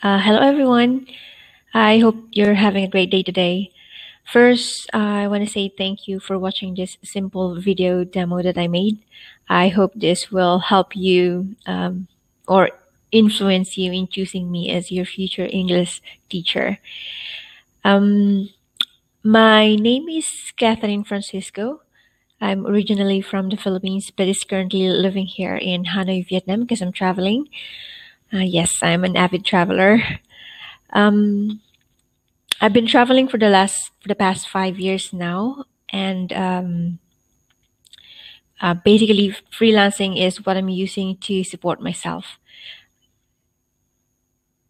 Uh, hello, everyone. I hope you're having a great day today. First, I want to say thank you for watching this simple video demo that I made. I hope this will help you um, or influence you in choosing me as your future English teacher. Um, my name is Katherine Francisco. I'm originally from the Philippines, but is currently living here in Hanoi, Vietnam, because I'm traveling. Uh, yes, I'm an avid traveler. Um, I've been traveling for the last for the past five years now, and um, uh, basically, freelancing is what I'm using to support myself.